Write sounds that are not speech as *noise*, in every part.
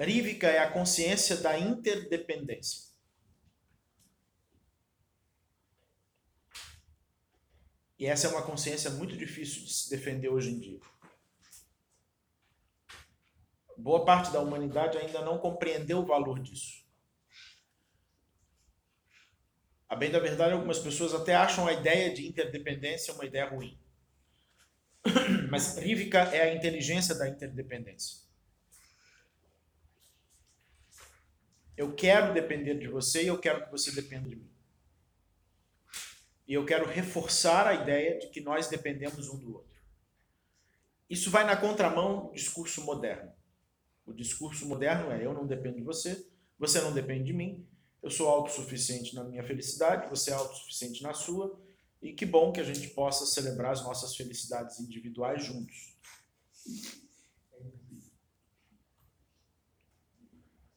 Rívica é a consciência da interdependência. E essa é uma consciência muito difícil de se defender hoje em dia. Boa parte da humanidade ainda não compreendeu o valor disso. A bem da verdade, algumas pessoas até acham a ideia de interdependência uma ideia ruim. *clears throat* Mas Rívica é a inteligência da interdependência. Eu quero depender de você e eu quero que você dependa de mim. E eu quero reforçar a ideia de que nós dependemos um do outro. Isso vai na contramão do discurso moderno. O discurso moderno é: eu não dependo de você, você não depende de mim, eu sou autossuficiente na minha felicidade, você é autossuficiente na sua, e que bom que a gente possa celebrar as nossas felicidades individuais juntos.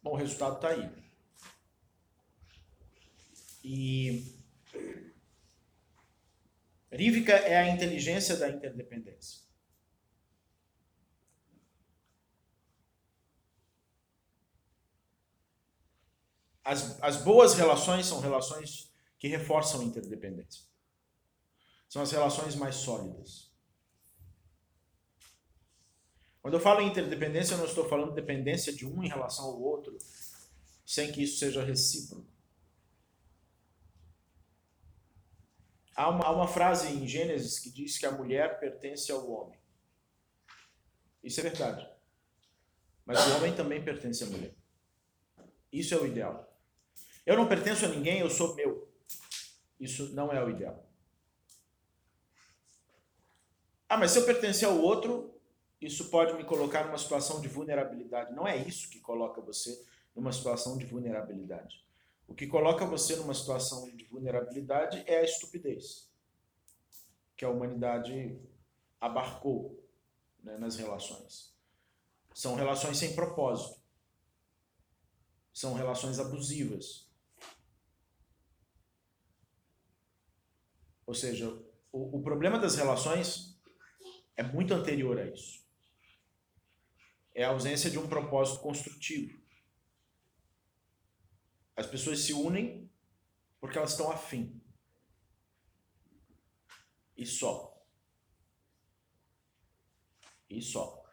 Bom, o resultado está aí. E Rívica é a inteligência da interdependência. As, as boas relações são relações que reforçam a interdependência. São as relações mais sólidas. Quando eu falo em interdependência, eu não estou falando dependência de um em relação ao outro, sem que isso seja recíproco. Há uma, há uma frase em Gênesis que diz que a mulher pertence ao homem. Isso é verdade. Mas o homem também pertence à mulher. Isso é o ideal. Eu não pertenço a ninguém, eu sou meu. Isso não é o ideal. Ah, mas se eu pertencer ao outro, isso pode me colocar numa situação de vulnerabilidade. Não é isso que coloca você numa situação de vulnerabilidade. O que coloca você numa situação de vulnerabilidade é a estupidez que a humanidade abarcou né, nas relações. São relações sem propósito. São relações abusivas. Ou seja, o, o problema das relações é muito anterior a isso. É a ausência de um propósito construtivo. As pessoas se unem porque elas estão afim. E só. E só.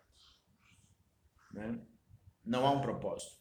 Né? Não há um propósito.